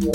Yeah.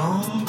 long